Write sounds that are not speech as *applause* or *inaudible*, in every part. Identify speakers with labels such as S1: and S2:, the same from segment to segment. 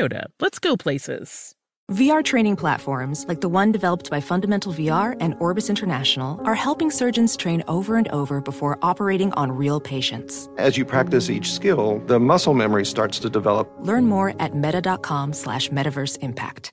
S1: Toyota. Let's go places.
S2: VR training platforms, like the one developed by Fundamental VR and Orbis International, are helping surgeons train over and over before operating on real patients.
S3: As you practice each skill, the muscle memory starts to develop.
S2: Learn more at meta.com slash metaverse impact.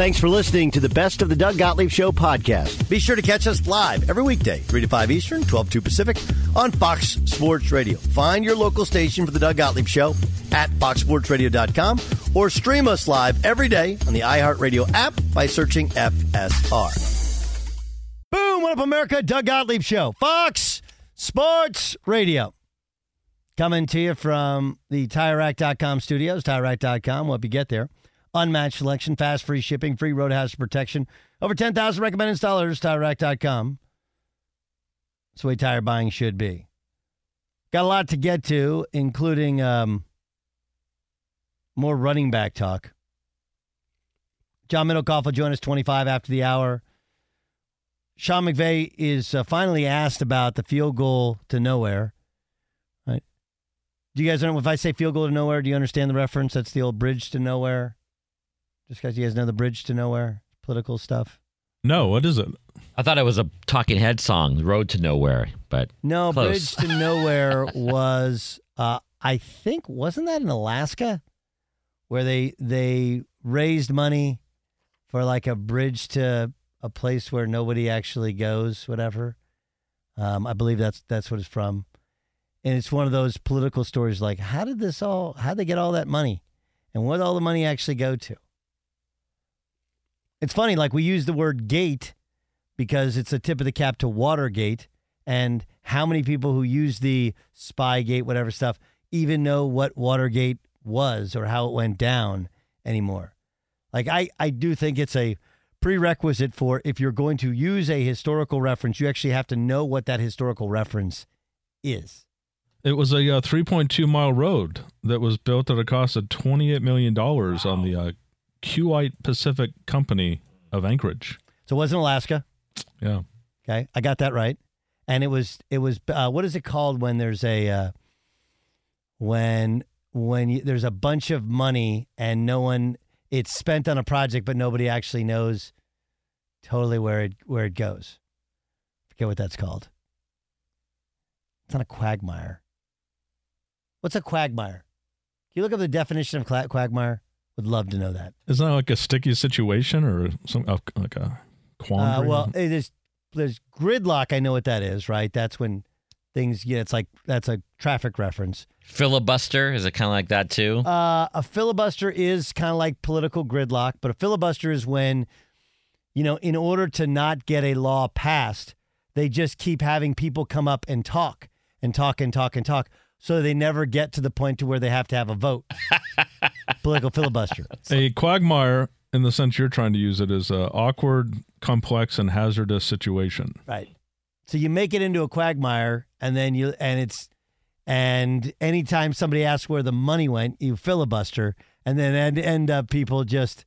S4: Thanks for listening to the Best of the Doug Gottlieb Show podcast. Be sure to catch us live every weekday, 3 to 5 Eastern, 12 to 2 Pacific, on Fox Sports Radio. Find your local station for the Doug Gottlieb Show at foxsportsradio.com or stream us live every day on the iHeartRadio app by searching FSR. Boom! What up, America? Doug Gottlieb Show, Fox Sports Radio. Coming to you from the TireRack.com studios, TireRack.com. We'll help you get there. Unmatched selection, fast free shipping, free road hazard protection. Over 10,000 recommended installers, TireRack.com. That's the way tire buying should be. Got a lot to get to, including um, more running back talk. John Middlekauff will join us 25 after the hour. Sean McVay is uh, finally asked about the field goal to nowhere. Right? Do you guys know if I say field goal to nowhere? Do you understand the reference? That's the old bridge to nowhere. Just because you guys know the bridge to nowhere, political stuff.
S5: No, what is it?
S6: I thought it was a Talking Head song, "Road to Nowhere," but
S4: no,
S6: close.
S4: Bridge to *laughs* Nowhere was, uh, I think, wasn't that in Alaska, where they they raised money for like a bridge to a place where nobody actually goes, whatever. Um, I believe that's that's what it's from, and it's one of those political stories. Like, how did this all? How did they get all that money, and what did all the money actually go to? It's funny, like we use the word gate because it's a tip of the cap to Watergate, and how many people who use the Spygate, whatever stuff, even know what Watergate was or how it went down anymore. Like I, I do think it's a prerequisite for if you're going to use a historical reference, you actually have to know what that historical reference is.
S5: It was a uh, 3.2 mile road that was built at a cost of 28 million dollars wow. on the uh, Kuwait Pacific Company of Anchorage.
S4: So it wasn't Alaska.
S5: Yeah.
S4: Okay, I got that right. And it was it was uh, what is it called when there's a uh, when when you, there's a bunch of money and no one it's spent on a project but nobody actually knows totally where it where it goes. Forget what that's called. It's not a quagmire. What's a quagmire? Can you look up the definition of quagmire? Would love to know that.
S5: Isn't that like a sticky situation or some like a quandary?
S4: Uh, well, it is. There's gridlock. I know what that is, right? That's when things. Yeah, it's like that's a traffic reference.
S6: Filibuster is it kind of like that too?
S4: Uh, a filibuster is kind of like political gridlock, but a filibuster is when, you know, in order to not get a law passed, they just keep having people come up and talk and talk and talk and talk, so they never get to the point to where they have to have a vote. *laughs* political filibuster.
S5: A quagmire, in the sense you're trying to use it, is a awkward, complex, and hazardous situation.
S4: Right. So you make it into a quagmire, and then you and it's and anytime somebody asks where the money went, you filibuster, and then end, end up people just,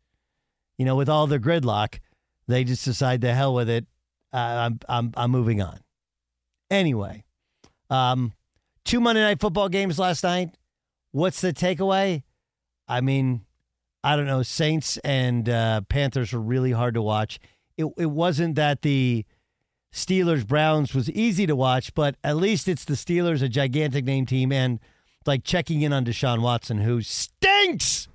S4: you know, with all the gridlock, they just decide the hell with it. Uh, I'm I'm I'm moving on. Anyway, um, two Monday night football games last night. What's the takeaway? I mean, I don't know. Saints and uh, Panthers were really hard to watch. It it wasn't that the Steelers Browns was easy to watch, but at least it's the Steelers, a gigantic name team, and like checking in on Deshaun Watson, who stinks.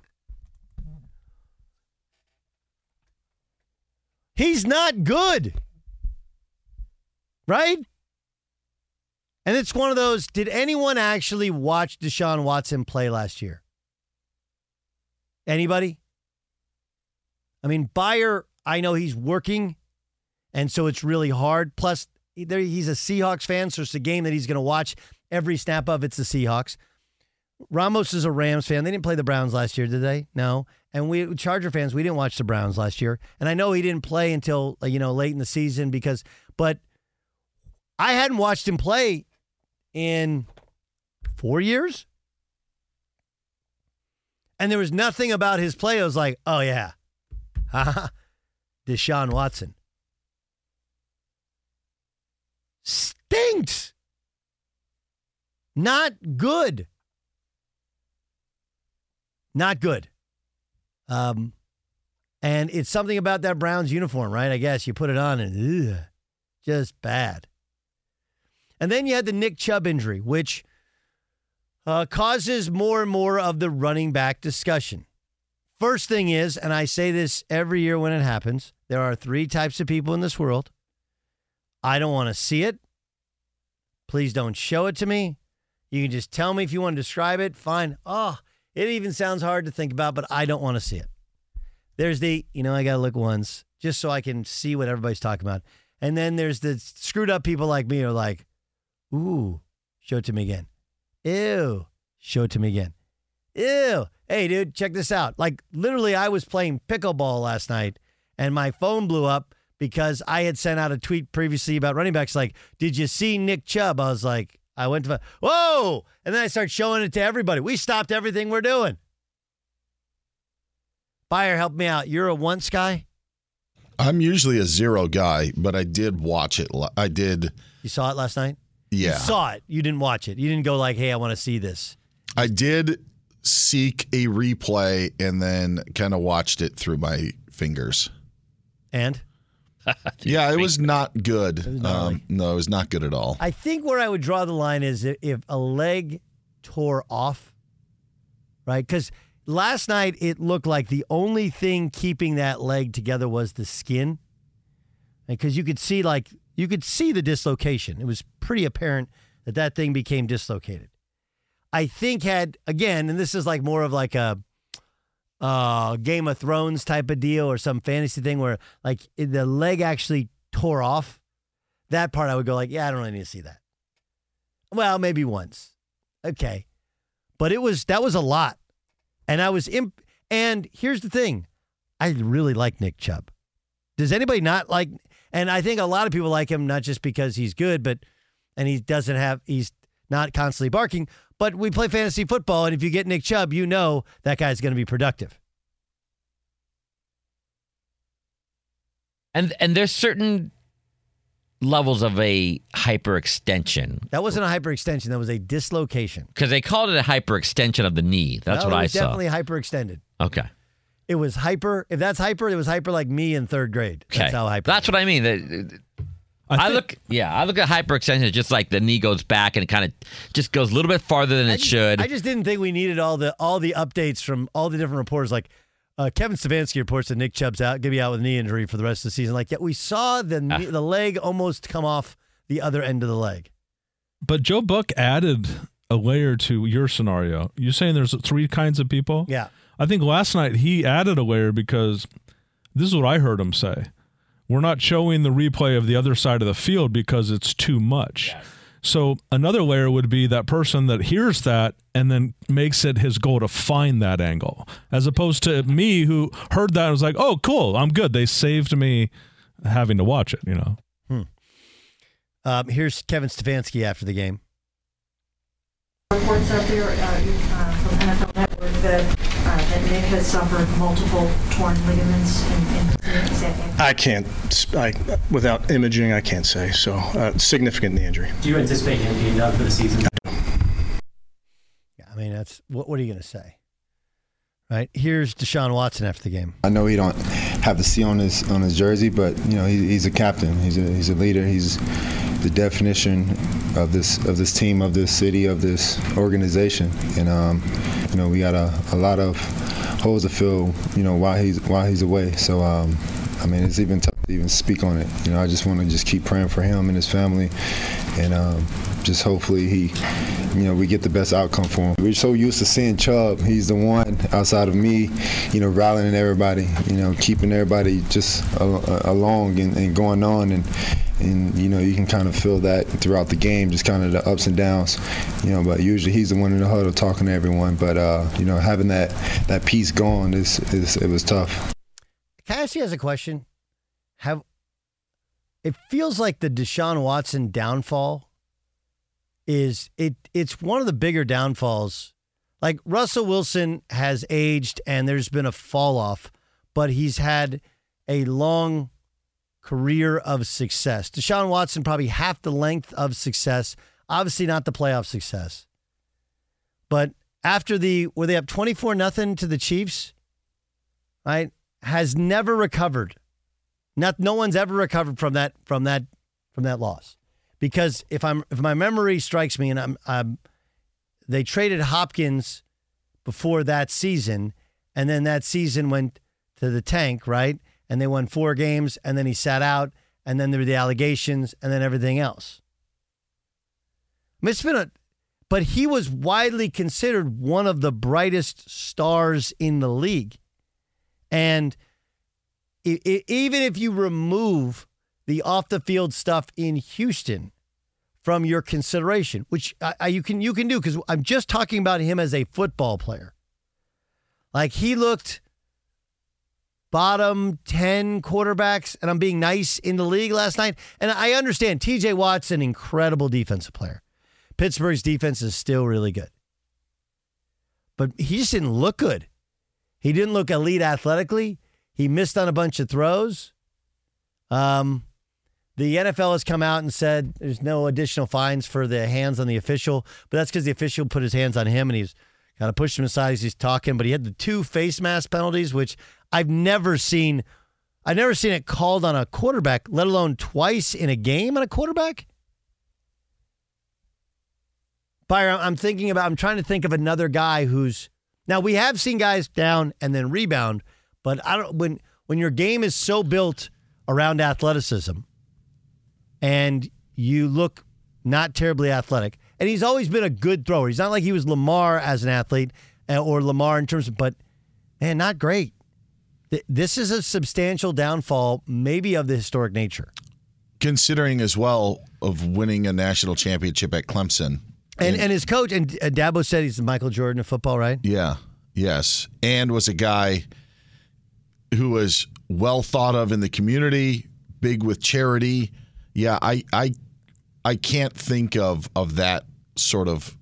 S4: He's not good. Right? And it's one of those did anyone actually watch Deshaun Watson play last year? Anybody? I mean, Beyer, I know he's working, and so it's really hard. Plus, he's a Seahawks fan, so it's a game that he's going to watch every snap of. It's the Seahawks. Ramos is a Rams fan. They didn't play the Browns last year, did they? No. And we Charger fans, we didn't watch the Browns last year. And I know he didn't play until you know late in the season because, but I hadn't watched him play in four years. And there was nothing about his play. I was like, oh, yeah. Deshaun Watson. Stinks. Not good. Not good. Um, and it's something about that Browns uniform, right? I guess you put it on and ugh, just bad. And then you had the Nick Chubb injury, which uh, causes more and more of the running back discussion. First thing is, and I say this every year when it happens, there are three types of people in this world. I don't want to see it. Please don't show it to me. You can just tell me if you want to describe it. Fine. Oh, it even sounds hard to think about, but I don't want to see it. There's the, you know, I got to look once just so I can see what everybody's talking about. And then there's the screwed up people like me who are like, ooh, show it to me again. Ew. Show it to me again. Ew. Hey, dude, check this out. Like, literally, I was playing pickleball last night and my phone blew up because I had sent out a tweet previously about running backs. Like, did you see Nick Chubb? I was like, I went to, whoa. And then I started showing it to everybody. We stopped everything we're doing. Beyer, help me out. You're a once guy?
S7: I'm usually a zero guy, but I did watch it. I did.
S4: You saw it last night?
S7: Yeah.
S4: You saw it. You didn't watch it. You didn't go like, hey, I want to see this.
S7: I did seek a replay and then kind of watched it through my fingers.
S4: And? *laughs*
S7: yeah, it was not good. Was um, no, it was not good at all.
S4: I think where I would draw the line is if a leg tore off, right? Because last night it looked like the only thing keeping that leg together was the skin. Because you could see like you could see the dislocation. It was pretty apparent that that thing became dislocated. I think had again, and this is like more of like a uh, Game of Thrones type of deal or some fantasy thing where like the leg actually tore off. That part I would go like, yeah, I don't really need to see that. Well, maybe once, okay, but it was that was a lot, and I was imp. And here's the thing, I really like Nick Chubb. Does anybody not like? And I think a lot of people like him not just because he's good, but and he doesn't have he's not constantly barking. But we play fantasy football, and if you get Nick Chubb, you know that guy's going to be productive.
S6: And and there's certain levels of a hyperextension.
S4: That wasn't a hyperextension. That was a dislocation.
S6: Because they called it a hyperextension of the knee. That's
S4: no,
S6: what
S4: I
S6: saw.
S4: Definitely hyperextended.
S6: Okay.
S4: It was hyper. If that's hyper, it was hyper like me in third grade.
S6: Okay.
S4: That's how hyper.
S6: That's what I mean. I, I, look, yeah, I look at hyperextension just like the knee goes back and it kind of just goes a little bit farther than
S4: I
S6: it
S4: just,
S6: should.
S4: I just didn't think we needed all the all the updates from all the different reporters. Like uh, Kevin Stefanski reports that Nick Chubb's out, going to be out with a knee injury for the rest of the season. Like, yeah, we saw the knee, the leg almost come off the other end of the leg.
S5: But Joe Buck added a layer to your scenario. You're saying there's three kinds of people?
S4: Yeah.
S5: I think last night he added a layer because this is what I heard him say. We're not showing the replay of the other side of the field because it's too much. Yes. So another layer would be that person that hears that and then makes it his goal to find that angle, as opposed to me who heard that and was like, "Oh, cool, I'm good." They saved me having to watch it. You know.
S4: Hmm. Um, here's Kevin Stefanski after the game.
S8: Reports out there uh, uh, from NFL Network that that Nick has suffered multiple torn ligaments in, in
S9: I can't, I, without imaging, I can't say. So uh, significant in the injury.
S10: Do you anticipate him being done for the season?
S4: Yeah, I mean that's what. What are you going to say? Right here's Deshaun Watson after the game.
S11: I know he don't have the C on his on his jersey, but you know he, he's a captain. He's a he's a leader. He's the definition of this of this team, of this city, of this organization. And um, you know, we got a, a lot of holes to fill. You know, while he's while he's away. So um, I mean, it's even tough to even speak on it. You know, I just want to just keep praying for him and his family, and um, just hopefully he, you know, we get the best outcome for him. We're so used to seeing Chubb. He's the one outside of me, you know, rallying everybody, you know, keeping everybody just along and, and going on and and you know you can kind of feel that throughout the game, just kind of the ups and downs, you know. But usually he's the one in the huddle talking to everyone. But uh, you know, having that that piece gone is, is it was tough.
S4: Cassie has a question. Have it feels like the Deshaun Watson downfall is it it's one of the bigger downfalls. Like Russell Wilson has aged and there's been a fall off, but he's had a long career of success. Deshaun Watson probably half the length of success. Obviously not the playoff success. But after the were they up 24 nothing to the Chiefs? Right? Has never recovered. Not no one's ever recovered from that from that from that loss. Because if I'm if my memory strikes me and I'm, I'm they traded Hopkins before that season and then that season went to the tank, right? and they won four games, and then he sat out, and then there were the allegations, and then everything else. I mean, it's been a, but he was widely considered one of the brightest stars in the league. And it, it, even if you remove the off the field stuff in Houston from your consideration, which I, you can you can do because I'm just talking about him as a football player. Like he looked bottom 10 quarterbacks, and I'm being nice in the league last night. And I understand TJ Watt's an incredible defensive player. Pittsburgh's defense is still really good. But he just didn't look good. He didn't look elite athletically. He missed on a bunch of throws. Um, the NFL has come out and said there's no additional fines for the hands on the official, but that's because the official put his hands on him and he's kind of pushed him aside as he's talking. But he had the two face mask penalties, which I've never seen. I've never seen it called on a quarterback, let alone twice in a game on a quarterback. Byron, I'm thinking about. I'm trying to think of another guy who's now we have seen guys down and then rebound, but I don't when when your game is so built around athleticism, and you look not terribly athletic, and he's always been a good thrower. He's not like he was Lamar as an athlete uh, or Lamar in terms of, but man, not great. This is a substantial downfall, maybe of the historic nature.
S7: Considering as well of winning a national championship at Clemson.
S4: And, and, and his coach, and uh, Dabo said he's Michael Jordan of football, right?
S7: Yeah, yes. And was a guy who was well thought of in the community, big with charity. Yeah, I I I can't think of of that sort of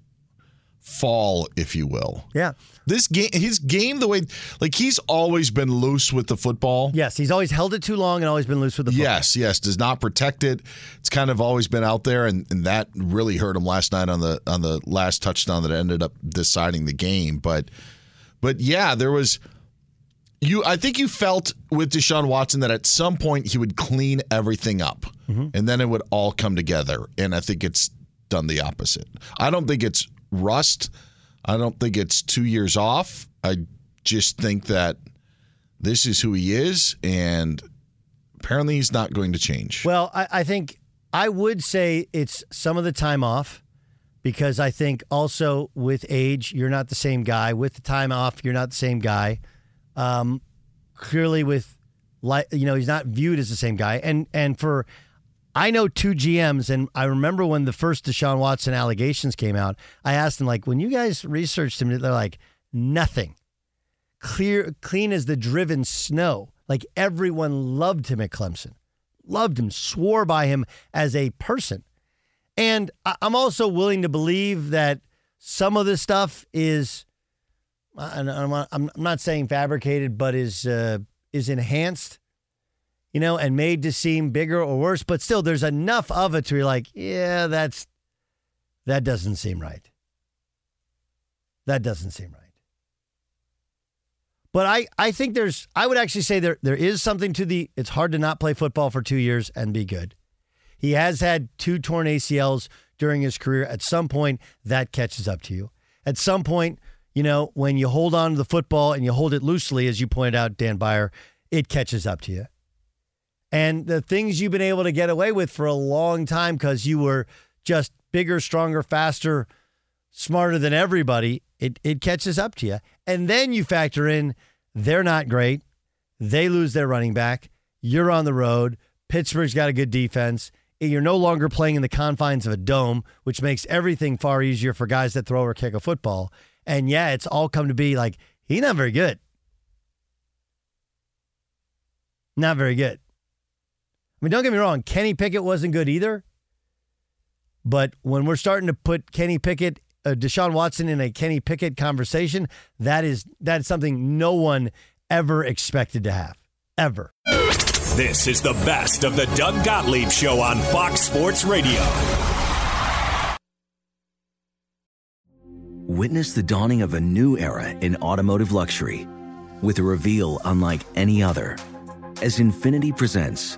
S7: fall, if you will.
S4: Yeah.
S7: This game, his game, the way, like he's always been loose with the football.
S4: Yes, he's always held it too long and always been loose with the football.
S7: Yes, yes, does not protect it. It's kind of always been out there, and, and that really hurt him last night on the on the last touchdown that ended up deciding the game. But, but yeah, there was. You, I think you felt with Deshaun Watson that at some point he would clean everything up, mm-hmm. and then it would all come together. And I think it's done the opposite. I don't think it's rust. I don't think it's two years off. I just think that this is who he is, and apparently he's not going to change.
S4: Well, I, I think I would say it's some of the time off. because I think also with age, you're not the same guy. With the time off, you're not the same guy. Um, clearly, with like you know, he's not viewed as the same guy. And and for I know two GMs, and I remember when the first Deshaun Watson allegations came out. I asked them like, when you guys researched him, they're like, nothing. Clear, clean as the driven snow. Like everyone loved him at Clemson, loved him, swore by him as a person. And I'm also willing to believe that some of this stuff is, I'm not saying fabricated, but is uh, is enhanced, you know, and made to seem bigger or worse. But still, there's enough of it to be like, yeah, that's that doesn't seem right. That doesn't seem right. But I, I think there's I would actually say there there is something to the it's hard to not play football for two years and be good. He has had two torn ACLs during his career. At some point, that catches up to you. At some point, you know, when you hold on to the football and you hold it loosely, as you pointed out, Dan Beyer, it catches up to you. And the things you've been able to get away with for a long time because you were just bigger, stronger, faster, smarter than everybody, it, it catches up to you. And then you factor in they're not great. They lose their running back. You're on the road. Pittsburgh's got a good defense. You're no longer playing in the confines of a dome, which makes everything far easier for guys that throw or kick a football. And yeah, it's all come to be like, he's not very good. Not very good. I mean, don't get me wrong, Kenny Pickett wasn't good either. But when we're starting to put Kenny Pickett, uh, Deshaun Watson in a Kenny Pickett conversation, that is that is something no one ever expected to have. Ever.
S12: This is the best of the Doug Gottlieb Show on Fox Sports Radio.
S13: Witness the dawning of a new era in automotive luxury with a reveal unlike any other as Infiniti presents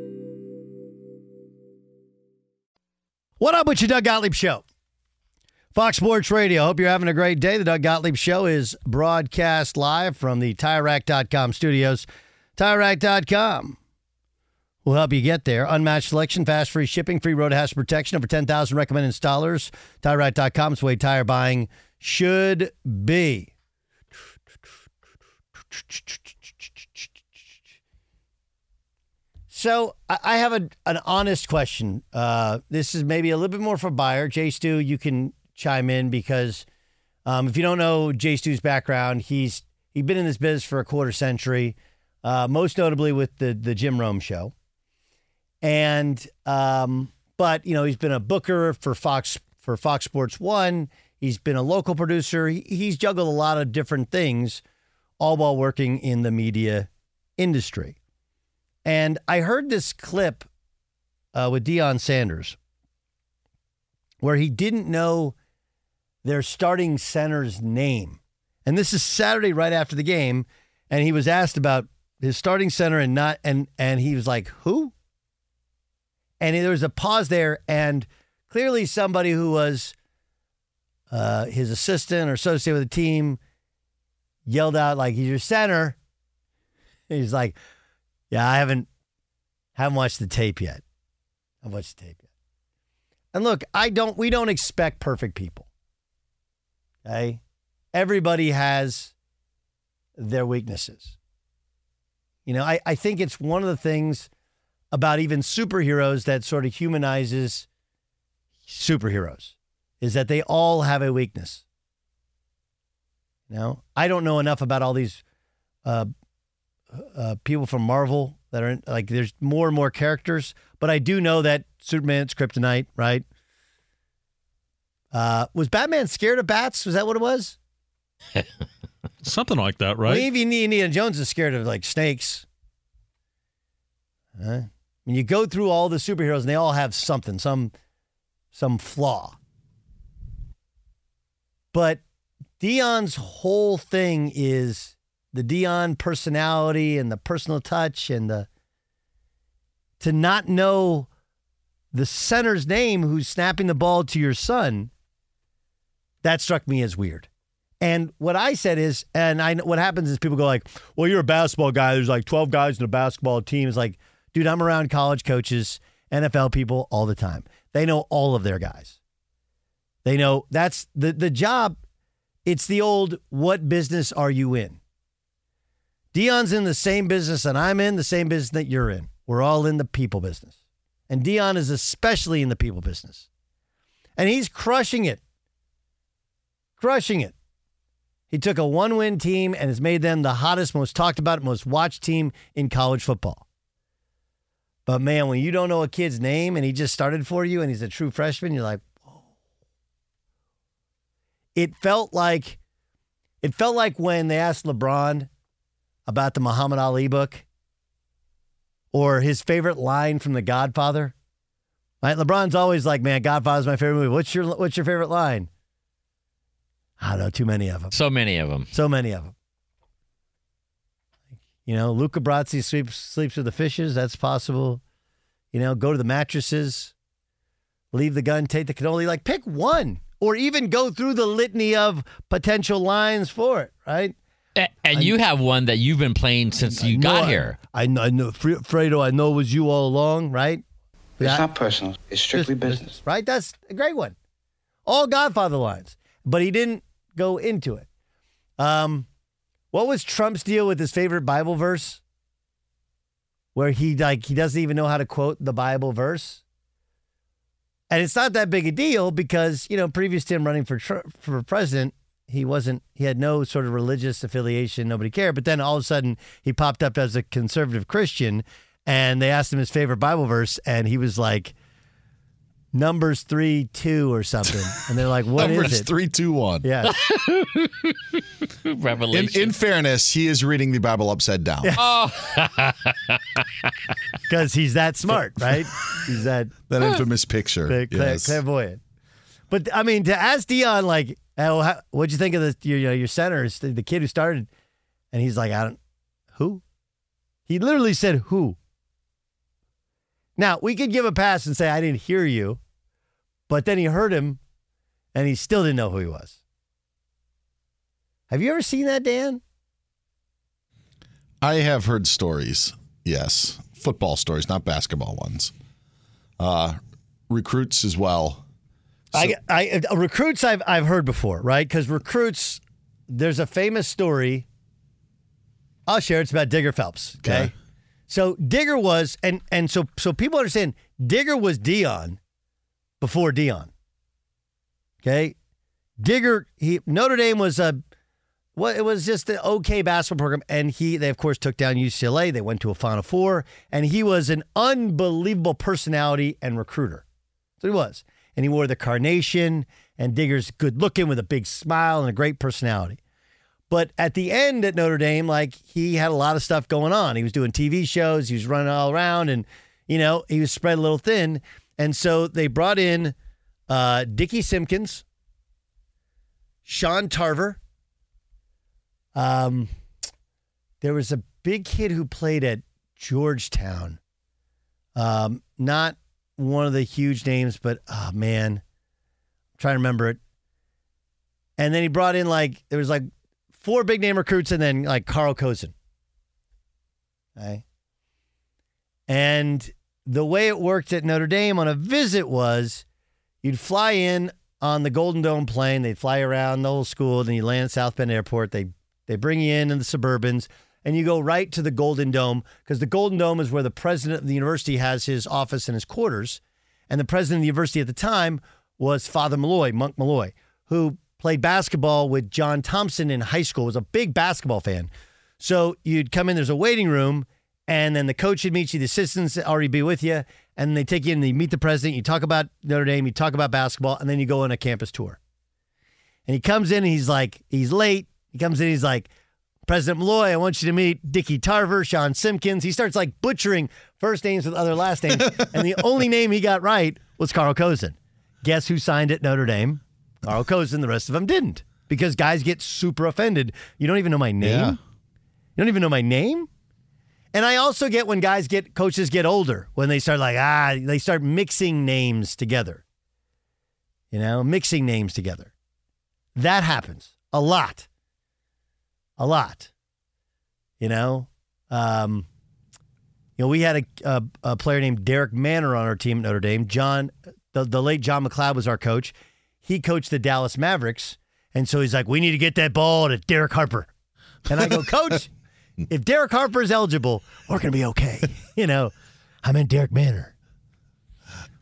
S4: What up with your Doug Gottlieb Show? Fox Sports Radio. Hope you're having a great day. The Doug Gottlieb Show is broadcast live from the TireRack.com studios. TireRack.com will help you get there. Unmatched selection, fast free shipping, free road hazard protection, over 10,000 recommended installers. TireRack.com is the way tire buying should be. So I have a, an honest question. Uh, this is maybe a little bit more for Beyer. Jay Stu, you can chime in because um, if you don't know Jay Stu's background, he's he's been in this business for a quarter century, uh, most notably with the the Jim Rome show, and um, but you know he's been a booker for Fox for Fox Sports One. He's been a local producer. He, he's juggled a lot of different things, all while working in the media industry. And I heard this clip uh, with Deion Sanders where he didn't know their starting center's name. And this is Saturday right after the game. And he was asked about his starting center and not and and he was like, who? And there was a pause there, and clearly somebody who was uh, his assistant or associate with the team yelled out like he's your center. *laughs* He's like, yeah, I haven't haven't watched the tape yet. I've watched the tape yet. And look, I don't we don't expect perfect people. Okay? Everybody has their weaknesses. You know, I, I think it's one of the things about even superheroes that sort of humanizes superheroes is that they all have a weakness. Know, I don't know enough about all these uh, uh, people from Marvel that are in, like there's more and more characters, but I do know that Superman's kryptonite, right? Uh, was Batman scared of bats? Was that what it was? *laughs*
S5: Something like that, right?
S4: Well, even Indiana Jones is scared of like snakes. Huh? When you go through all the superheroes, and they all have something, some some flaw. But Deion's whole thing is the Deion personality and the personal touch and the to not know the center's name who's snapping the ball to your son, that struck me as weird. And what I said is, and I what happens is people go like, "Well, you're a basketball guy. There's like 12 guys in a basketball team." It's like, dude, I'm around college coaches, NFL people all the time. They know all of their guys. They know that's the the job. It's the old, "What business are you in?" Deion's in the same business that I'm in, the same business that you're in. We're all in the people business. And Deion is especially in the people business. And he's crushing it. Crushing it. He took a one win team and has made them the hottest, most talked about, most watched team in college football. But man, when you don't know a kid's name and he just started for you and he's a true freshman, you're like, whoa. It felt like it felt like when they asked LeBron about the Muhammad Ali book or his favorite line from The Godfather. Right? LeBron's always like, "Man, Godfather's my favorite movie." What's your What's your favorite line? I don't know. Too many of them.
S6: So many of them.
S4: So many of them. You know, Luca Brasi sleeps sleeps with the fishes. That's possible. You know, go to the mattresses, leave the gun, take the cannoli. Like, pick one, or even go through the litany of potential lines for it. Right?
S6: And, and you have one that you've been playing since you got
S4: I,
S6: here.
S4: I know, I know, Fredo. I know it was you all along, right?
S14: It's not personal. It's strictly business.
S4: Right? That's a great one. All Godfather lines. But he didn't go into it. Um, what was Trump's deal with his favorite Bible verse? Where he like he doesn't even know how to quote the Bible verse. And it's not that big a deal because, you know, previous to him running for for president, he wasn't he had no sort of religious affiliation, nobody cared, but then all of a sudden he popped up as a conservative Christian and they asked him his favorite Bible verse and he was like Numbers three two or something, and they're like, "What
S7: Numbers
S4: is it?"
S7: three two one.
S4: Yeah.
S6: Revelation.
S7: In, in fairness, he is reading the Bible upside down.
S4: Oh, *laughs* because he's that smart, right? He's that
S7: that infamous picture.
S4: cla- cla-
S7: yes.
S4: clairvoyant. But I mean, to ask Deion, like, how, what'd you think of your you know, your center, the, the kid who started, and he's like, I don't, who? He literally said who. Now we could give a pass and say I didn't hear you, but then he heard him, and he still didn't know who he was. Have you ever seen that, Dan?
S7: I have heard stories. Yes, football stories, not basketball ones. Uh, recruits as well.
S4: I, I uh, recruits I've I've heard before, right? Because recruits, there's a famous story. I'll share. It's about Digger Phelps. Okay?
S7: Okay.
S4: so Digger was, and and so so people understand Digger was Deion before Deion. Okay, Digger he Notre Dame was a well, it was just an okay basketball program, and he they of course took down UCLA. They went to a Final Four, and he was an unbelievable personality and recruiter. So he was, and he wore the carnation. And Digger's good looking with a big smile and a great personality. But at the end at Notre Dame, like he had a lot of stuff going on. He was doing TV shows, he was running all around, and you know he was spread a little thin. And so they brought in uh, Dickie Simpkins, Sean Tarver. Um, there was a big kid who played at Georgetown. Um, not one of the huge names, but oh man, I'm trying to remember it. And then he brought in like there was like four big name recruits, and then like Carl Cozen. Okay. And the way it worked at Notre Dame on a visit was you'd fly in on the Golden Dome plane, they'd fly around the whole school, then you land at South Bend Airport. They they bring you in in the Suburbans, and you go right to the Golden Dome because the Golden Dome is where the president of the university has his office and his quarters. And the president of the university at the time was Father Malloy, Monk Malloy, who played basketball with John Thompson in high school, was a big basketball fan. So you'd come in, there's a waiting room, and then the coach would meet you, the assistants already be with you, and they take you in, they meet the president, you talk about Notre Dame, you talk about basketball, and then you go on a campus tour. And he comes in and he's like, he's late. He comes in, he's like, President Malloy, I want you to meet Dickie Tarver, Sean Simpkins. He starts like butchering first names with other last names. *laughs* and the only name he got right was Carl Cozen. Guess who signed at Notre Dame? Carl Cozen. The rest of them didn't because guys get super offended. You don't even know my name.
S7: Yeah.
S4: You don't even know my name. And I also get when guys get coaches get older when they start like ah they start mixing names together. You know, mixing names together. That happens a lot. A lot. You know, um, you know, we had a, a, a player named Derek Manor on our team at Notre Dame. John, the, the late John MacLeod was our coach. He coached the Dallas Mavericks, and so he's like, "We need to get that ball to Derek Harper." And I go, *laughs* "Coach, if Derek Harper is eligible, we're gonna be okay." *laughs* You know, I meant Derek Manor.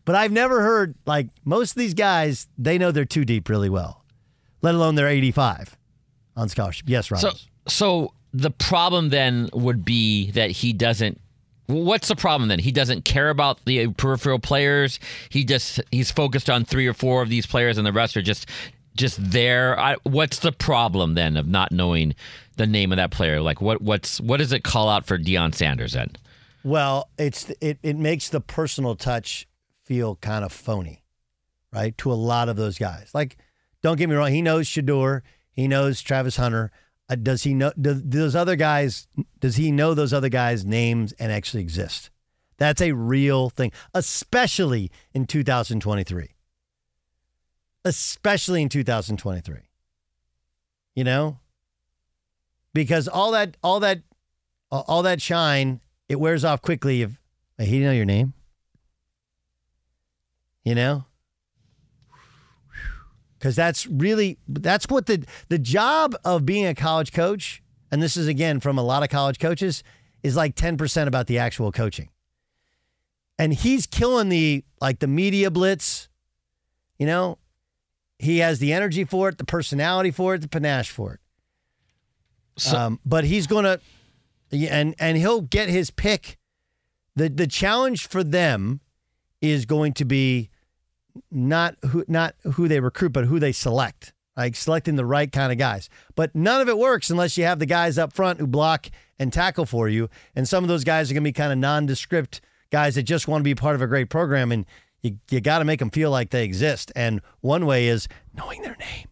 S4: But I've never heard like most of these guys. They know they're too deep really well, let alone they're 85 on scholarship. Yes, Ron.
S6: So, so the problem then would be that he doesn't. What's the problem then? He doesn't care about the peripheral players. He just he's focused on three or four of these players, and the rest are just just there. I, what's the problem then of not knowing the name of that player? Like what what's what does it call out for Deion Sanders then?
S4: Well, it's it it makes the personal touch feel kind of phony, right? To a lot of those guys. Like, don't get me wrong, he knows Shedeur, he knows Travis Hunter. Uh, does he know those other guys? Does he know those other guys' names and actually exist? That's a real thing, especially in 2023. Especially in 2023. You know, because all that, all that, all that shine, it wears off quickly. If he didn't know your name, You know? Because that's really that's what the the job of being a college coach, and this is again from a lot of college coaches, is like 10% about the actual coaching. And he's killing the like the media blitz, you know, he has the energy for it, the personality for it, the panache for it.
S6: So-
S4: um, but he's gonna, and and he'll get his pick. the The challenge for them is going to be not who not who they recruit, but who they select. Like selecting the right kind of guys. But none of it works unless you have the guys up front who block and tackle for you. And some of those guys are going to be kind of nondescript guys that just want to be part of a great program. And you, you got to make them feel like they exist. And one way is knowing their name.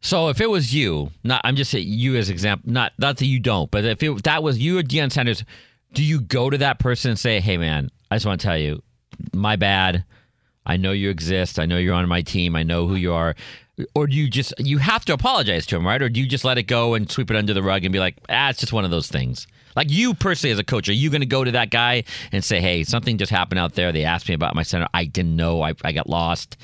S6: So if it was you, not I'm just saying you as example, not not that you don't, but if it, that was you or Deion Sanders, do you go to that person and say, "Hey, man, I just want to tell you, my bad. I know you exist. I know you're on my team. I know who you are." Or do you just you have to apologize to him, right? Or do you just let it go and sweep it under the rug and be like, "Ah, it's just one of those things." Like you personally as a coach, are you going to go to that guy and say, "Hey, something just happened out there. They asked me about my center. I didn't know. I, I got lost."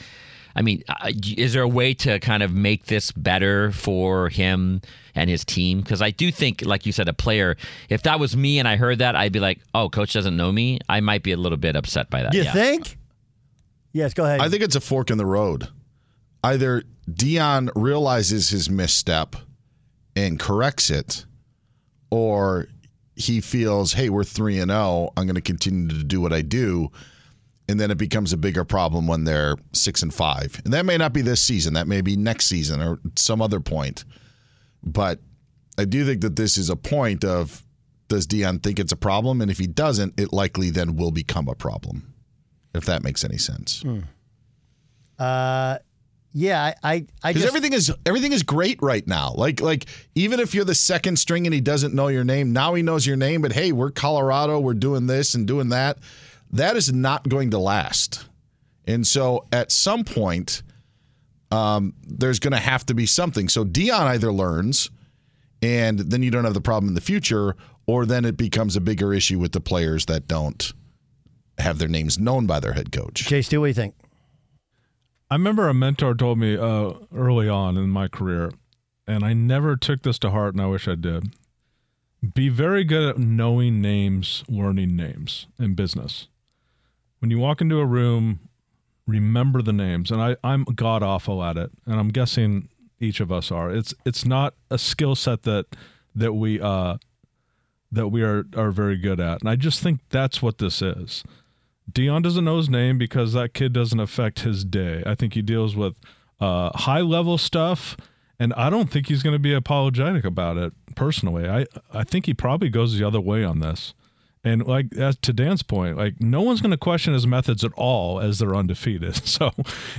S6: I mean, uh, is there a way to kind of make this better for him and his team? Because I do think, like you said, a player, if that was me and I heard that, I'd be like, oh, coach doesn't know me. I might be a little bit upset by that.
S4: You
S6: yeah.
S4: think? Yes, go ahead.
S7: I think it's a fork in the road. Either Deion realizes his misstep and corrects it, or he feels, hey, we're 3 and 0. I'm going to continue to do what I do. And then it becomes a bigger problem when they're 6 and 5. And that may not be this season. That may be next season or some other point. But I do think that this is a point of does Deion think it's a problem? And if he doesn't, it likely then will become a problem. If that makes any sense.
S4: Uh, yeah, I, I, I
S7: Because everything is everything is great right now. Like like even if you're the second string and he doesn't know your name, now he knows your name. But hey, we're Colorado. We're doing this and doing that. That is not going to last. And so at some point, um, there's going to have to be something. So Deion either learns, and then you don't have the problem in the future, or then it becomes a bigger issue with the players that don't have their names known by their head coach.
S4: Jay Stu, what do you think?
S5: I remember a mentor told me uh, early on in my career, and I never took this to heart, and I wish I did. Be very good at knowing names, learning names in business. When you walk into a room, remember the names, and I, I'm god awful at it, and I'm guessing each of us are. It's it's not a skill set that that we uh, that we are are very good at, and I just think that's what this is. Deion doesn't know his name because that kid doesn't affect his day. I think he deals with uh, high level stuff, and I don't think he's going to be apologetic about it. Personally, I I think he probably goes the other way on this. And like as to Dan's point, like no one's going to question his methods at all as they're undefeated. *laughs* So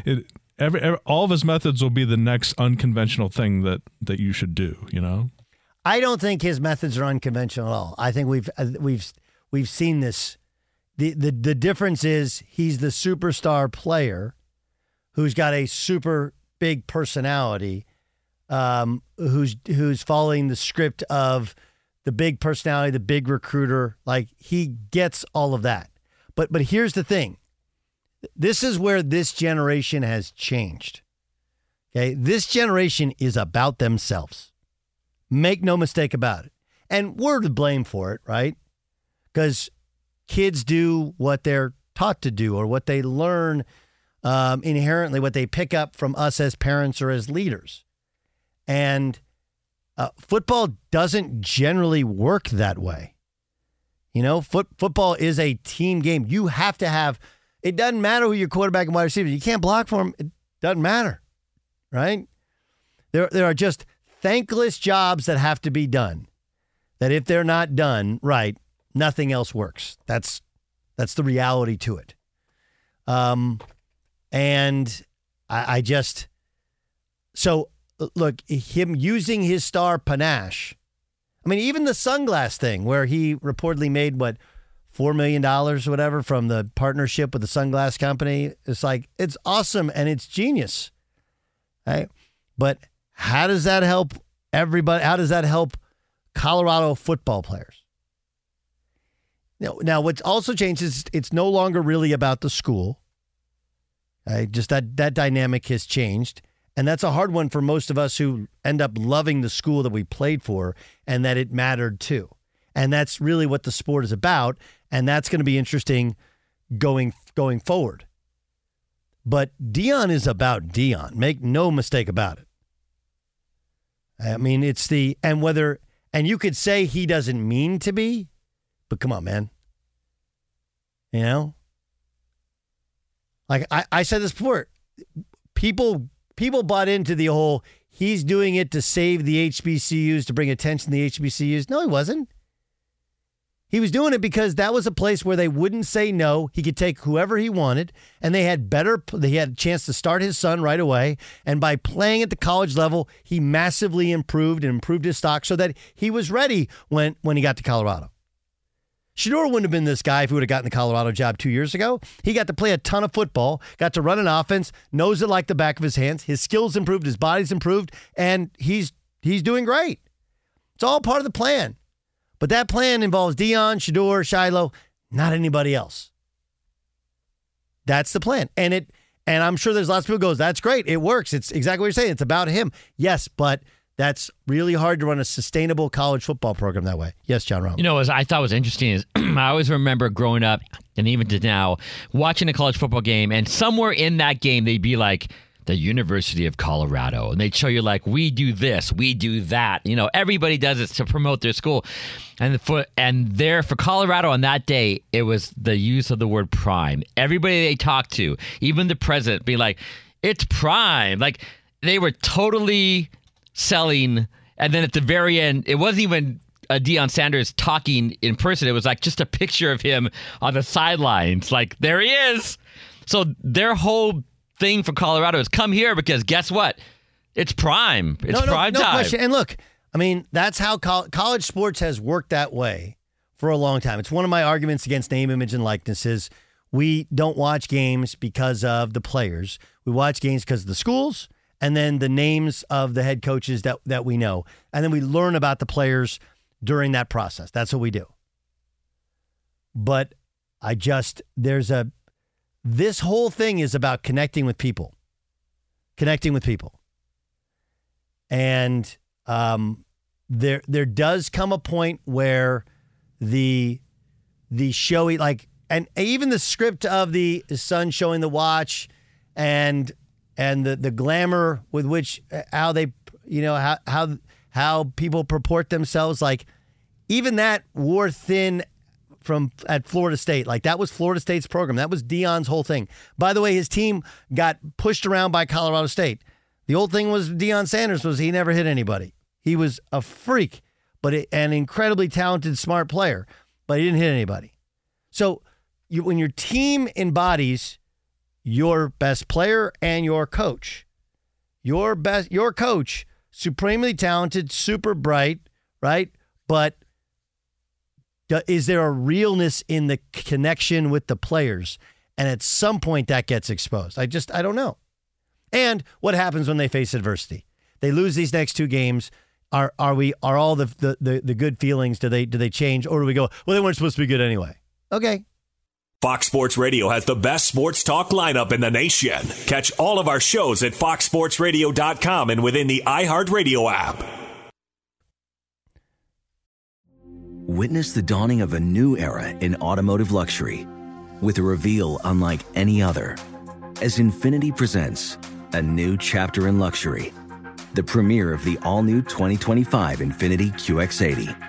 S5: it every, every all of his methods will be the next unconventional thing that that you should do. You know.
S4: I don't think his methods are unconventional at all. I think we've uh, we've we've seen this. The the The difference is he's the superstar player who's got a super big personality, um, who's who's following the script of the big personality, the big recruiter. Like he gets all of that. But but here's the thing. This is where this generation has changed. Okay, this generation is about themselves. Make no mistake about it. And we're to blame for it, right? Because kids do what they're taught to do or what they learn um, inherently, what they pick up from us as parents or as leaders. And uh, football doesn't generally work that way. You know, foot, football is a team game. You have to have, it doesn't matter who your quarterback and wide receiver, you can't block for them. It doesn't matter, right? There, there are just thankless jobs that have to be done. That if they're not done right, nothing else works. That's that's the reality to it. Um, and I, I just so look him using his star panache. I mean, even the sunglass thing, where he reportedly made what four million dollars, whatever, from the partnership with the sunglass company. It's like it's awesome and it's genius, right? But how does that help everybody? How does that help Colorado football players? Now, now what's also changed is it's no longer really about the school. I just that that dynamic has changed. And that's a hard one for most of us who end up loving the school that we played for and that it mattered too. And that's really what the sport is about. And that's going to be interesting going going forward. But Deion is about Deion. Make no mistake about it. I mean, it's the and whether and you could say he doesn't mean to be, but come on, man. You know? Like I, I said this before. People people bought into the whole he's doing it to save the HBCUs to bring attention to the HBCUs. No, he wasn't. He was doing it because that was a place where they wouldn't say no. He could take whoever he wanted, and they had better. He had a chance to start his son right away, and by playing at the college level, he massively improved and improved his stock so that he was ready when when he got to Colorado. Shedeur wouldn't have been this guy if he would have gotten the Colorado job two years ago. He got to play a ton of football, got to run an offense, knows it like the back of his hands. His skills improved, his body's improved, and he's he's doing great. It's all part of the plan. But that plan involves Deion, Shedeur, Shiloh, not anybody else. That's the plan. And it and I'm sure there's lots of people goes, that's great. It works. It's exactly what you're saying. It's about him. Yes, but that's really hard to run a sustainable college football program that way. Yes, John Rome.
S6: You know, as I thought was interesting is *clears throat* I always remember growing up and even to now watching a college football game, and somewhere in that game they'd be like the University of Colorado, and they'd show you like we do this, we do that. You know, everybody does it to promote their school, and for and there for Colorado on that day, it was the use of the word prime. Everybody they talked to, even the president, be like, "It's prime." Like they were totally selling. And then at the very end, it wasn't even a Deion Sanders talking in person. It was like just a picture of him on the sidelines. Like, there he is. So their whole thing for Colorado is come here because guess what? It's prime. It's
S4: no, no,
S6: prime
S4: no
S6: time.
S4: question. And look, I mean, that's how col- college sports has worked that way for a long time. It's one of my arguments against name, image, and likeness is we don't watch games because of the players. We watch games because of the schools and then the names of the head coaches that, that we know. And then we learn about the players during that process. That's what we do. But I just, there's a, this whole thing is about connecting with people, connecting with people. And um, there, there does come a point where the, the showy, like, and even the script of the son showing the watch and and the the glamour with which uh, how they you know how how how people purport themselves like even that wore thin from at Florida State. Like that was Florida State's program. That was Deion's whole thing. By the way his team got pushed around by Colorado State. The old thing was Deion Sanders was he never hit anybody. He was a freak but an incredibly talented smart player but he didn't hit anybody. So you, when your team embodies your best player and your coach. Your best your coach, supremely talented, super bright, right? But is there a realness in the connection with the players? And at some point that gets exposed. I just I don't know. And what happens when they face adversity? They lose these next two games. Are are we are all the the, the, the good feelings do they do they change or do we go, well they weren't supposed to be good anyway? Okay,
S12: Fox Sports Radio has the best sports talk lineup in the nation. Catch all of our shows at foxsportsradio.com and within the iHeartRadio app.
S13: Witness the dawning of a new era in automotive luxury with a reveal unlike any other as Infiniti presents a new chapter in luxury, the premiere of the all new 2025 Infiniti QX80.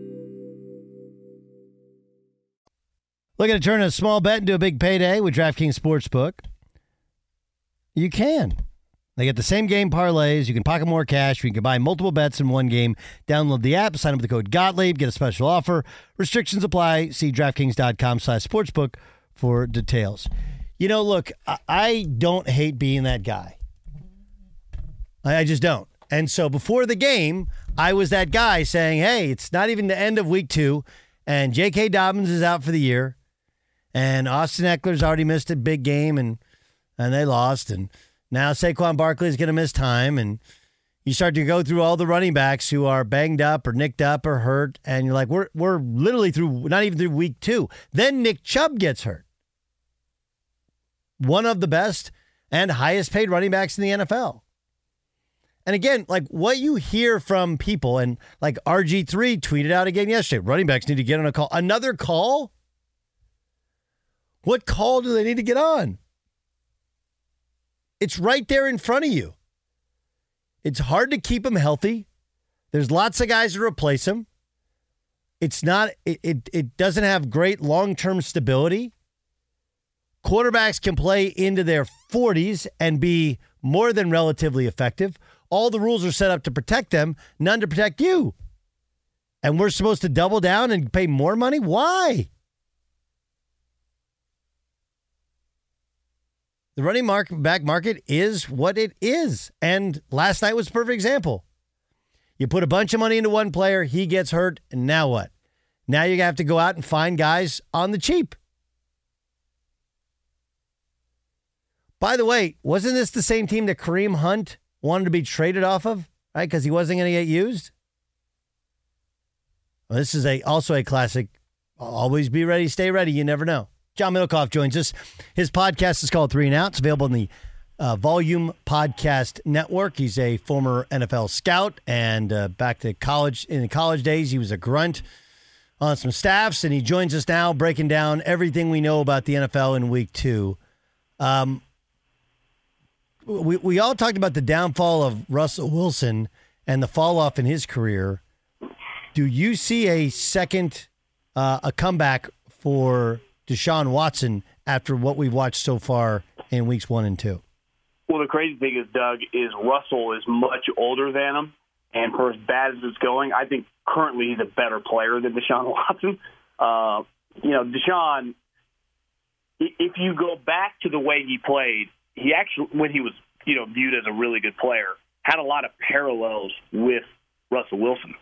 S4: Looking to turn a small bet into a big payday with DraftKings Sportsbook? You can. They get the same game parlays. You can pocket more cash. You can buy multiple bets in one game. Download the app, sign up with the code Gottlieb, get a special offer. Restrictions apply. See DraftKings.com slash sportsbook for details. You know, look, I don't hate being that guy. I just don't. And so before the game, I was that guy saying, hey, it's not even the end of week two, and J.K. Dobbins is out for the year. And Austin Ekeler's already missed a big game and and they lost. And now Saquon Barkley is going to miss time. And you start to go through all the running backs who are banged up or nicked up or hurt. And you're like, we're, we're literally through, not even through week two. Then Nick Chubb gets hurt. One of the best and highest paid running backs in the NFL. And again, like what you hear from people, and like RG3 tweeted out again yesterday running backs need to get on a call. Another call? What call do they need to get on? It's right there in front of you. It's hard to keep them healthy. There's lots of guys to replace them. It's not it it, it doesn't have great long-term stability. Quarterbacks can play into their 40s and be more than relatively effective. All the rules are set up to protect them, none to protect you. And we're supposed to double down and pay more money? Why? The running mark, back market is what it is. And last night was a perfect example. You put a bunch of money into one player, he gets hurt, and now what? Now you have to go out and find guys on the cheap. By the way, wasn't this the same team that Kareem Hunt wanted to be traded off of, right? Because he wasn't going to get used. Well, this is a also a classic. Always be ready, stay ready. You never know. John Middlekauff joins us. His podcast is called Three and Out. It's available in the uh, Volume Podcast Network. He's a former NFL scout and uh, back to college. In the college days, he was a grunt on some staffs, and he joins us now breaking down everything we know about the NFL in week two. Um, we, we all talked about the downfall of Russell Wilson and the fall off in his career. Do you see a second, uh, a comeback for Deshaun Watson after what we've watched so far in weeks one and two?
S15: Well, the crazy thing is, Doug, is Russell is much older than him, and for as bad as it's going, I think currently he's a better player than Deshaun *laughs* Watson. Uh, you know, Deshaun, if you go back to the way he played, he actually, when he was, you know, viewed as a really good player, had a lot of parallels with Russell Wilson.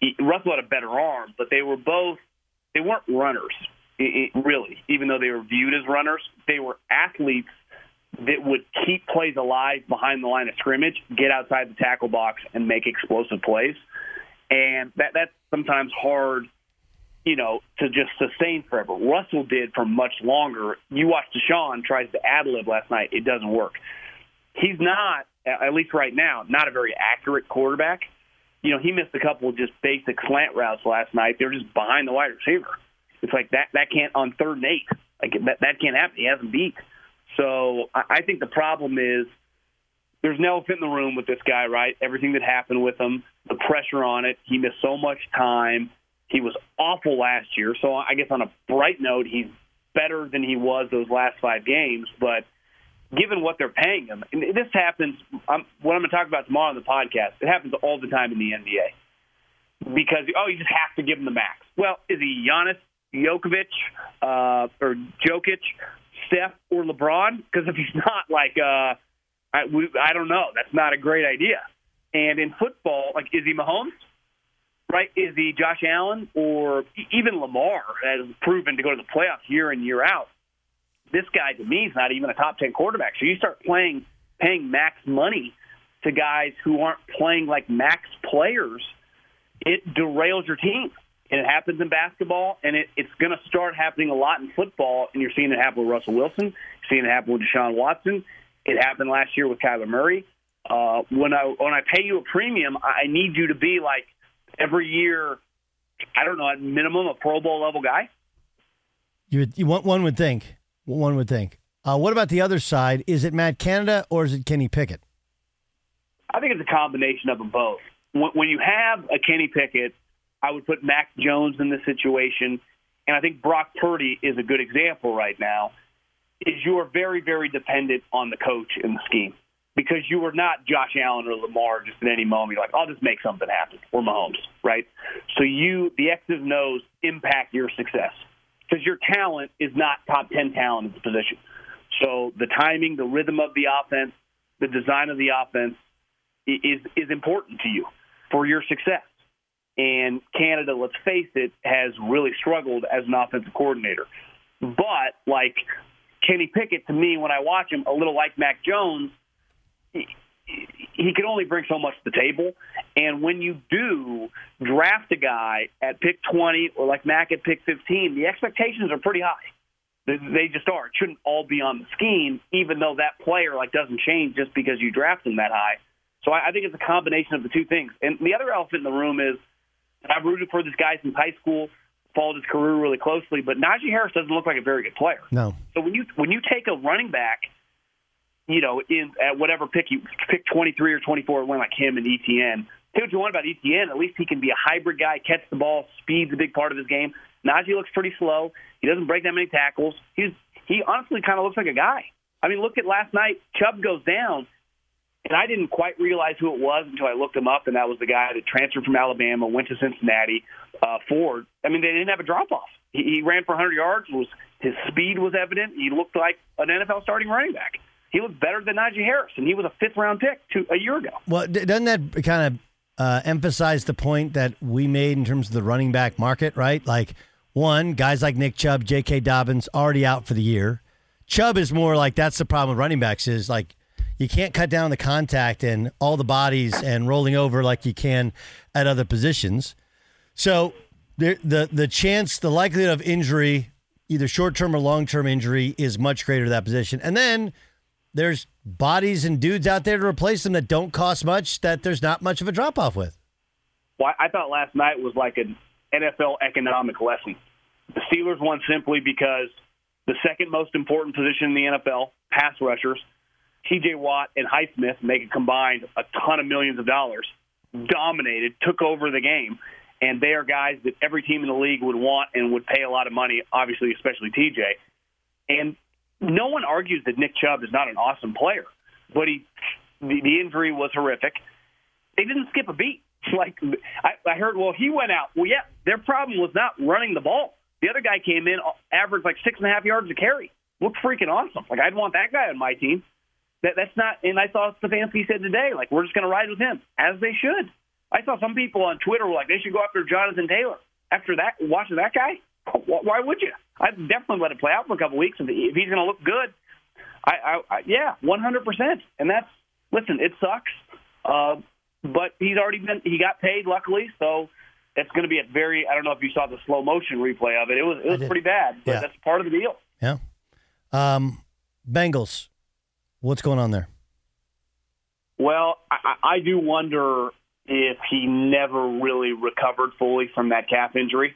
S15: He, Russell had a better arm, but they were both, they weren't runners, it, it, really, even though they were viewed as runners. They were athletes that would keep plays alive behind the line of scrimmage, get outside the tackle box, and make explosive plays. And that that's sometimes hard, you know, to just sustain forever. Russell did for much longer. You watch Deshaun tries to ad lib last night; it doesn't work. He's not, at least right now, not a very accurate quarterback. You know, he missed a couple of just basic slant routes last night. They're just behind the wide receiver. It's like that that can't on third and eight. Like that that can't happen. He hasn't beat. So I think the problem is there's an elephant in the room with this guy, right? Everything that happened with him, the pressure on it. He missed so much time. He was awful last year. So I guess on a bright note, he's better than he was those last five games. But given what they're paying him, and this happens. I'm, what I'm going to talk about tomorrow on the podcast, it happens all the time in the NBA. Because oh, you just have to give him the max. Well, is he Giannis, Jokovic, uh, or Jokic? Steph or LeBron? Because if he's *laughs* not, like, uh, I, we, I don't know. That's not a great idea. And in football, like, is he Mahomes? Right? Is he Josh Allen or even Lamar has proven to go to the playoffs year in year out? This guy to me is not even a top ten quarterback. So you start playing paying max money to guys who aren't playing like max players, it derails your team and it happens in basketball, and it, it's going to start happening a lot in football. And you're seeing it happen with Russell Wilson, you're seeing it happen with Deshaun Watson. It happened last year with Kyler Murray. Uh, when I when I pay you a premium, I need you to be like every year. I don't know, at minimum, a Pro Bowl level guy.
S4: You, you want one would think. One would think. Uh, what about the other side? Is it Matt Canada or is it Kenny Pickett?
S15: I think it's a combination of them both. When, when you have a Kenny Pickett I would put Mac Jones in this situation, and I think Brock Purdy is a good example right now. Is you are very, very dependent on the coach and the scheme because you are not Josh Allen or Lamar just at any moment. You're like, I'll just make something happen, or Mahomes, right? So you, the X's and O's impact your success because your talent is not top 10 talent at the position. So the timing, the rhythm of the offense, the design of the offense is, is important to you for your success. And Canada, let's face it, has really struggled as an offensive coordinator. But like Kenny Pickett, to me, when I watch him, a little like Mac Jones, he, he can only bring so much to the table. And when you do draft a guy at pick 20 or like Mac at pick 15, the expectations are pretty high. They just are. It shouldn't all be on the scheme, even though that player like doesn't change just because you draft him that high. So I, I think it's a combination of the two things. And the other elephant in the room is – I've rooted for this guy since high school, followed his career really closely, but Najee Harris doesn't look like a very good player.
S4: No.
S15: So when you when you take a running back, you know, in at whatever pick you pick 23 or 24, one like him and ETN. Say what you want about ETN, at least he can be a hybrid guy, catch the ball, speed's a big part of his game. Najee looks pretty slow. He doesn't break that many tackles. He's he honestly kind of looks like a guy. I mean, look at last night. Chubb goes down and I didn't quite realize who it was until I looked him up, and that was the guy that transferred from Alabama, went to Cincinnati. Uh, Ford. I mean, they didn't have a drop off. He, he ran for 100 yards. Was his speed was evident. He looked like an NFL starting running back. He looked better than Najee Harris, and he was a fifth round pick two, a year ago.
S4: Well, doesn't that kind of uh, emphasize the point that we made in terms of the running back market? Right, like one guys like Nick Chubb, J.K. Dobbins already out for the year. Chubb is more like that's the problem with running backs is like you can't cut down the contact and all the bodies and rolling over like you can at other positions. So the the the chance, the likelihood of injury, either short term or long term injury, is much greater that position. And then there's bodies and dudes out there to replace them that don't cost much. That there's not much of a drop off with.
S15: Well, I thought last night was like an NFL economic lesson. The Steelers won simply because the second most important position in the NFL, pass rushers, TJ Watt and Highsmith make a combined a ton of millions of dollars, dominated, took over the game, and they are guys that every team in the league would want and would pay a lot of money, obviously, especially TJ. And no one argues that Nick Chubb is not an awesome player. but he the, the injury was horrific. They didn't skip a beat. *laughs* Like I, I heard, well, he went out. Well, yeah, their problem was not running the ball. The other guy came in, averaged like six and a half yards a carry. Looked freaking awesome. Like I'd want that guy on my team. That that's not. And I saw Stefanski said today, like we're just going to ride with him, as they should. I saw some people on Twitter were like they should go after Jonathan Taylor. After that, watching that guy, why would you? I'd definitely let it play out for a couple weeks if he's going to look good. I, I, I yeah, one hundred percent. And that's listen, it sucks. Uh, but he's already been he got paid luckily, so it's going to be a very I don't know if you saw the slow motion replay of it. It was it was pretty bad, but
S4: Yeah.
S15: that's part of the deal.
S4: Yeah. Um, Bengals, what's going on there?
S15: Well, I, I do wonder if he never really recovered fully from that calf injury.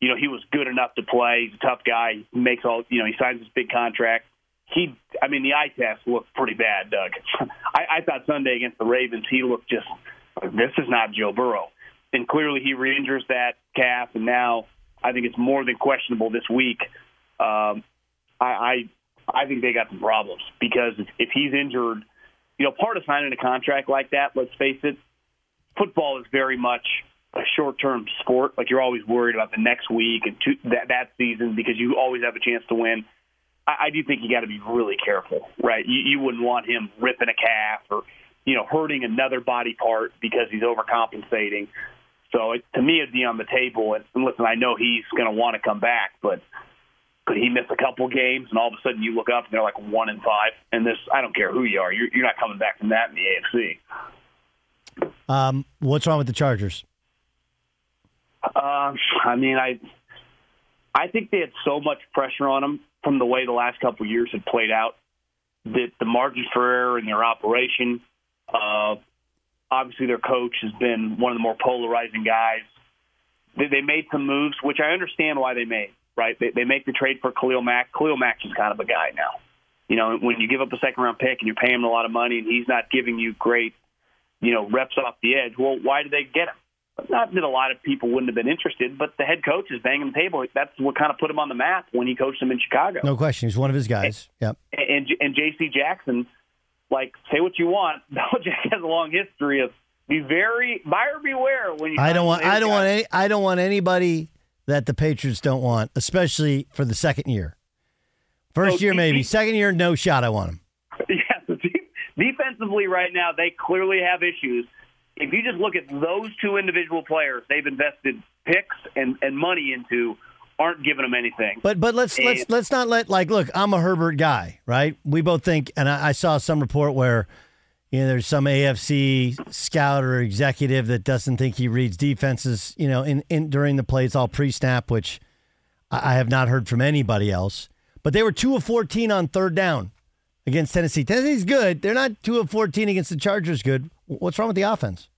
S15: You know, he was good enough to play. He's a tough guy. He makes all you know. He signs this big contract. He, I mean, the eye test looked pretty bad, Doug. *laughs* I, I thought Sunday against the Ravens, he looked just. This is not Joe Burrow, and clearly he re-injures that calf, and now I think it's more than questionable this week. Um, I, I, I think they got some problems because if, he's injured, you know, part of signing a contract like that, let's face it, football is very much a short-term sport. Like you're always worried about the next week and two, that that season because you always have a chance to win. I, I do think you got to be really careful, right? You, you wouldn't want him ripping a calf or you know hurting another body part because he's overcompensating. So it, to me, it'd be on the table. And listen, I know he's going to want to come back, but could he miss a couple games and all of a sudden you look up and they're like one and five? And this, I don't care who you are, you're, you're not coming back from that in the AFC.
S4: Um, what's wrong with the Chargers?
S15: Um, I mean, I I think they had so much pressure on them from the way the last couple of years had played out that the margin for error in their operation. Uh, obviously, their coach has been one of the more polarizing guys. They, they made some moves, which I understand why they made. Right? They, they make the trade for Khalil Mack. Khalil Mack is kind of a guy now. You know, when you give up a second round pick and you pay him a lot of money and he's not giving you great, you know, reps off the edge. Well, why did they get him? Not that a lot of people wouldn't have been interested, but the head coach is banging the table. That's what kind of put him on the map when he coached him in Chicago.
S4: No question. He's one of his guys. Yep.
S15: And and J.C. Jackson, like say what you want, *laughs* Belichick has a long history of be very buyer beware when you.
S4: I don't want. I don't want any. I don't want anybody that the Patriots don't want, especially for the second year. First
S15: So
S4: year, maybe. Second year, no shot. I want him. *laughs*
S15: Yeah, defensively right now they clearly have issues. If you just look at those two individual players, they've invested picks and, and money into, aren't giving them anything.
S4: But but let's let's let's not let like look. I'm a Herbert guy, right? We both think, and I, I saw some report where you know there's some AFC scout or executive that doesn't think he reads defenses. You know, in, in during the plays all pre-snap, which I, I have not heard from anybody else. But they were two of 14 on third down against Tennessee. Tennessee's good. They're not two of 14 against the Chargers. Good. What's wrong with the offense?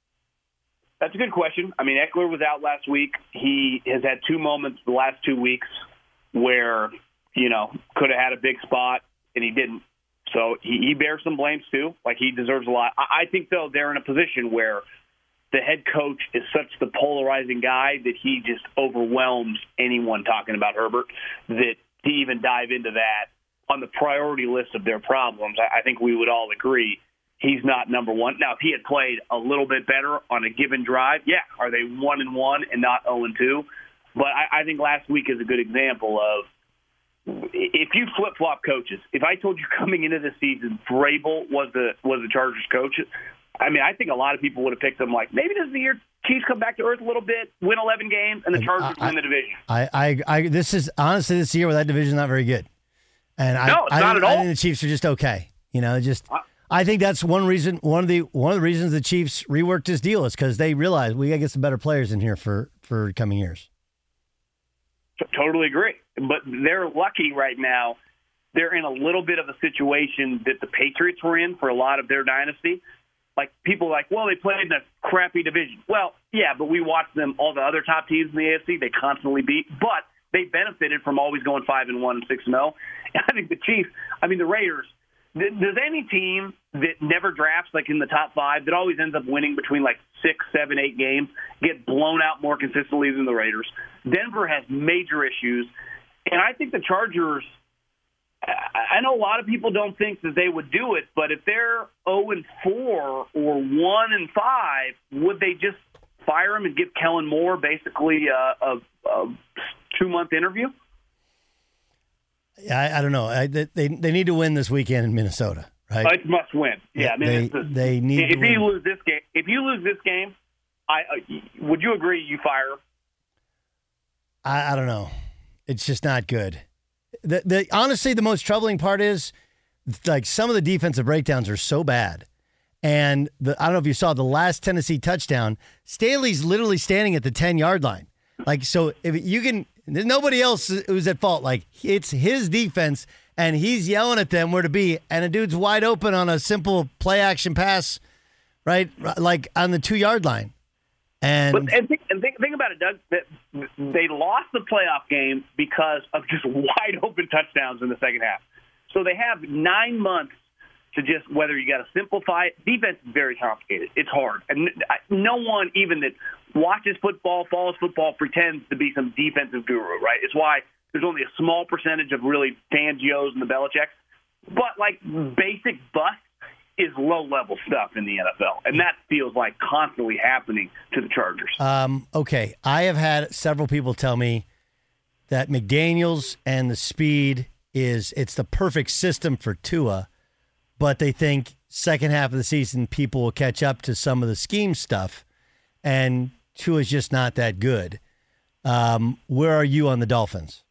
S15: That's a good question. I mean, Ekeler was out last week. He has had two moments the last two weeks where, you know, could have had a big spot and he didn't. So he, he bears some blames too. Like he deserves a lot. I, I think though they're in a position where the head coach is such the polarizing guy that he just overwhelms anyone talking about Herbert. That to even dive into that on the priority list of their problems, I, I think we would all agree he's not number one. Now, if he had played a little bit better on a given drive, yeah, are they one and one and not zero and two? But I, I think last week is a good example of if you flip flop coaches. If I told you *laughs* coming into the season Vrabel was the was the Chargers coach, I mean, I think a lot of people would have picked them like maybe this is the year Chiefs come back to earth a little bit, win 11 games, and the Chargers win the division.
S4: I, I, I, this is honestly this year where that division is not very good, and I,
S15: No,
S4: I,
S15: not
S4: think-
S15: at
S4: I think the Chiefs are just okay. You know, just I think that's one reason. One of the one of the reasons the Chiefs reworked this deal is because they realized we got to get some better players in here for for coming years.
S15: T- Totally agree. But they're lucky right now. They're in a little bit of a situation that the Patriots were in for a lot of their dynasty. Like people like, well, they played in a crappy division. Well, yeah, but we watched them. All the other top teams in the AFC, they constantly beat, but they benefited from always going five and one and six and zero. Oh. And *laughs* I think the Chiefs. I mean, the Raiders. th- Does any team that never drafts like in the top five that always ends up winning between like six, seven, eight games get blown out more consistently than the Raiders? Denver has major issues, and I think the Chargers I know a lot of people don't think that they would do it, but if they're 0 and 4 or 1 and 5, would they just fire him and give Kellen Moore basically a, a, a two month interview?
S4: I, I don't know. I, they they need to win this weekend in Minnesota, right?
S15: It's must win. Yeah, I mean,
S4: they,
S15: just-
S4: they need
S15: if you lose this game, if you lose this game, I uh, would you agree you fire?
S4: I, I don't know. It's just not good. The, the honestly, the most troubling part is like some of the defensive breakdowns are so bad. And the, I don't know if you saw the last Tennessee touchdown. Staley's literally standing at the ten yard line. Like so, if you can, there's nobody else who's at fault. Like it's his defense, and he's yelling at them where to be, and a dude's wide open on a simple play action pass, right? Like on the two yard line. And
S15: But and think, and think, think about it, Doug. They lost the playoff game because of just *laughs* wide open touchdowns in the second half. So they have nine months to just whether you got to simplify it. Defense is very complicated. It's hard, and no one even that watches football, follows football, pretends to be some defensive guru. Right? It's why there's only a small percentage of really Fangios and the Belichicks. But like basic bust is low level stuff in the NFL, and that feels like constantly happening to the Chargers.
S4: Um, okay, I have had several people tell me that McDaniel's and the speed is it's the perfect system for Tua, but they think second half of the season people will catch up to some of the scheme stuff, and Tua's just not that good. Um, where are you on the Dolphins?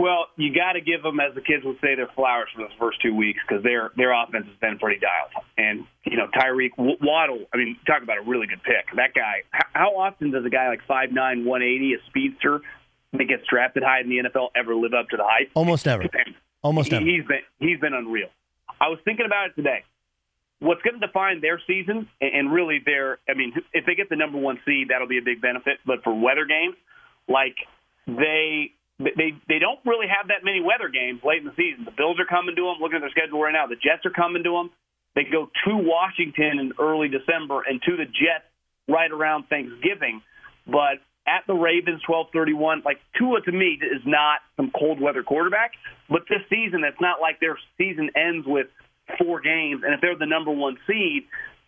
S15: Well, you got to give them, as the kids would say, their flowers for those first two weeks because their their offense has been pretty dialed. And you know, Tyreek W- Waddle. I mean, talk about a really good pick. That guy. How often does a guy like five nine, one eighty, a speedster that gets drafted high in the NFL ever live up to the hype?
S4: Almost never. Almost never.
S15: He's been he's been unreal. I was thinking about it today. What's going to define their season and- and really their I mean, if they get the number one seed, that'll be a big benefit. But for weather games, like they they they don't really have that many weather games late in the season. The Bills are coming to them. Looking at their schedule right now, the Jets are coming to them. They go to Washington in early December and to the Jets right around Thanksgiving. But at the Ravens, twelve thirty one. Like Tua to me is not some cold weather quarterback. But this season, it's not like their season ends with four games. And if they're the number one seed,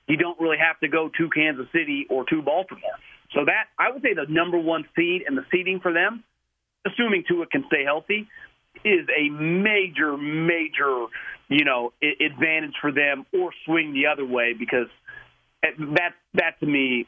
S15: you don't really have to go to Kansas City or to Baltimore. So that I would say the number one seed and the seeding for them, assuming Tua can stay healthy, is a major, major, you know, advantage for them, or swing the other way because that that to me,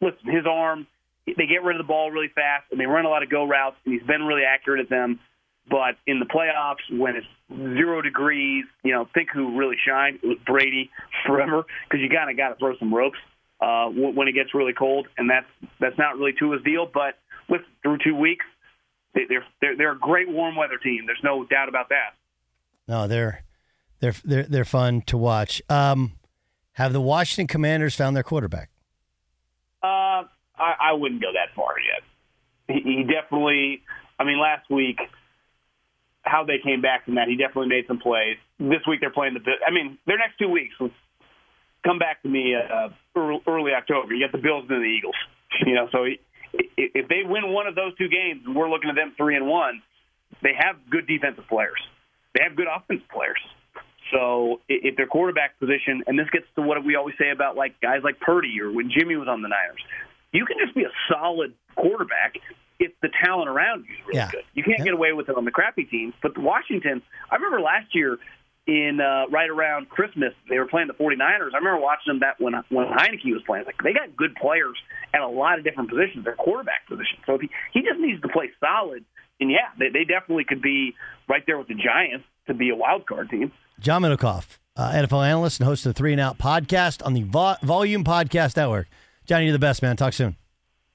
S15: listen, his arm, they get rid of the ball really fast and they run a lot of go routes, and he's been really accurate at them. But in the playoffs, when it's zero degrees, you know, think who really shined? It was Brady forever because you kind of got to throw some ropes uh, when it gets really cold, and that's that's not really Tua's deal. But with through two weeks, they, they're they're they're a great warm weather team. There's no doubt about that.
S4: No, they're they're they're they're fun to watch. Um, have the Washington Commanders found their quarterback?
S15: Uh, I, I wouldn't go that far yet. He, he definitely. I mean, last week, how they came back from that, he definitely made some plays. This week they're playing the. I mean, their next two weeks. Come back to me uh, early, October. You got the Bills and the Eagles. You know, so he, if they win one of those two games, and we're looking at them three and one. They have good defensive players. They have good offensive players. So if their quarterback position, and this gets to what we always say about like guys like Purdy or when Jimmy was on the Niners, you can just be a solid quarterback if the talent around you is really
S4: Yeah.
S15: good. You can't get away with it on the crappy teams. But the Washington, I remember last year in uh, right around Christmas, they were playing the 49ers. I remember watching them that when when Heinicke was playing. Like they got good players at a lot of different positions, their quarterback position. So if he, he just needs to play solid. And yeah, they, they definitely could be right there with the Giants to be a wild card team.
S4: John Middlekauff, uh, NFL analyst and host of the Three and Out podcast on the Vo- Volume Podcast Network. Johnny, you're the best, man. Talk soon.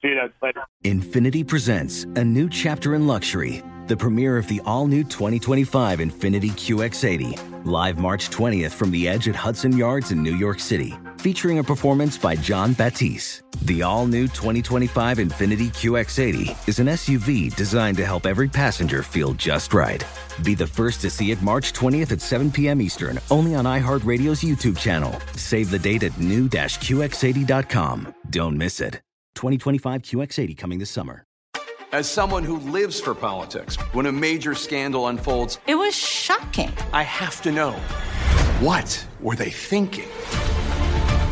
S15: See you later.
S13: Infiniti presents a new chapter in luxury, the premiere of the all new 2025 Infiniti QX80, live March 20th from the edge at Hudson Yards in New York City, featuring a performance by Jon Batiste. The all new 2025 Infiniti QX80 is an SUV designed to help every passenger feel just right. Be the first to see it March 20th at 7 p.m. Eastern, only on iHeartRadio's YouTube channel. Save the date at new-QX80.com. Don't miss it. 2025 QX80 coming this summer.
S16: As someone who lives for politics, when a major scandal unfolds,
S17: it was shocking.
S16: I have to know what were they thinking?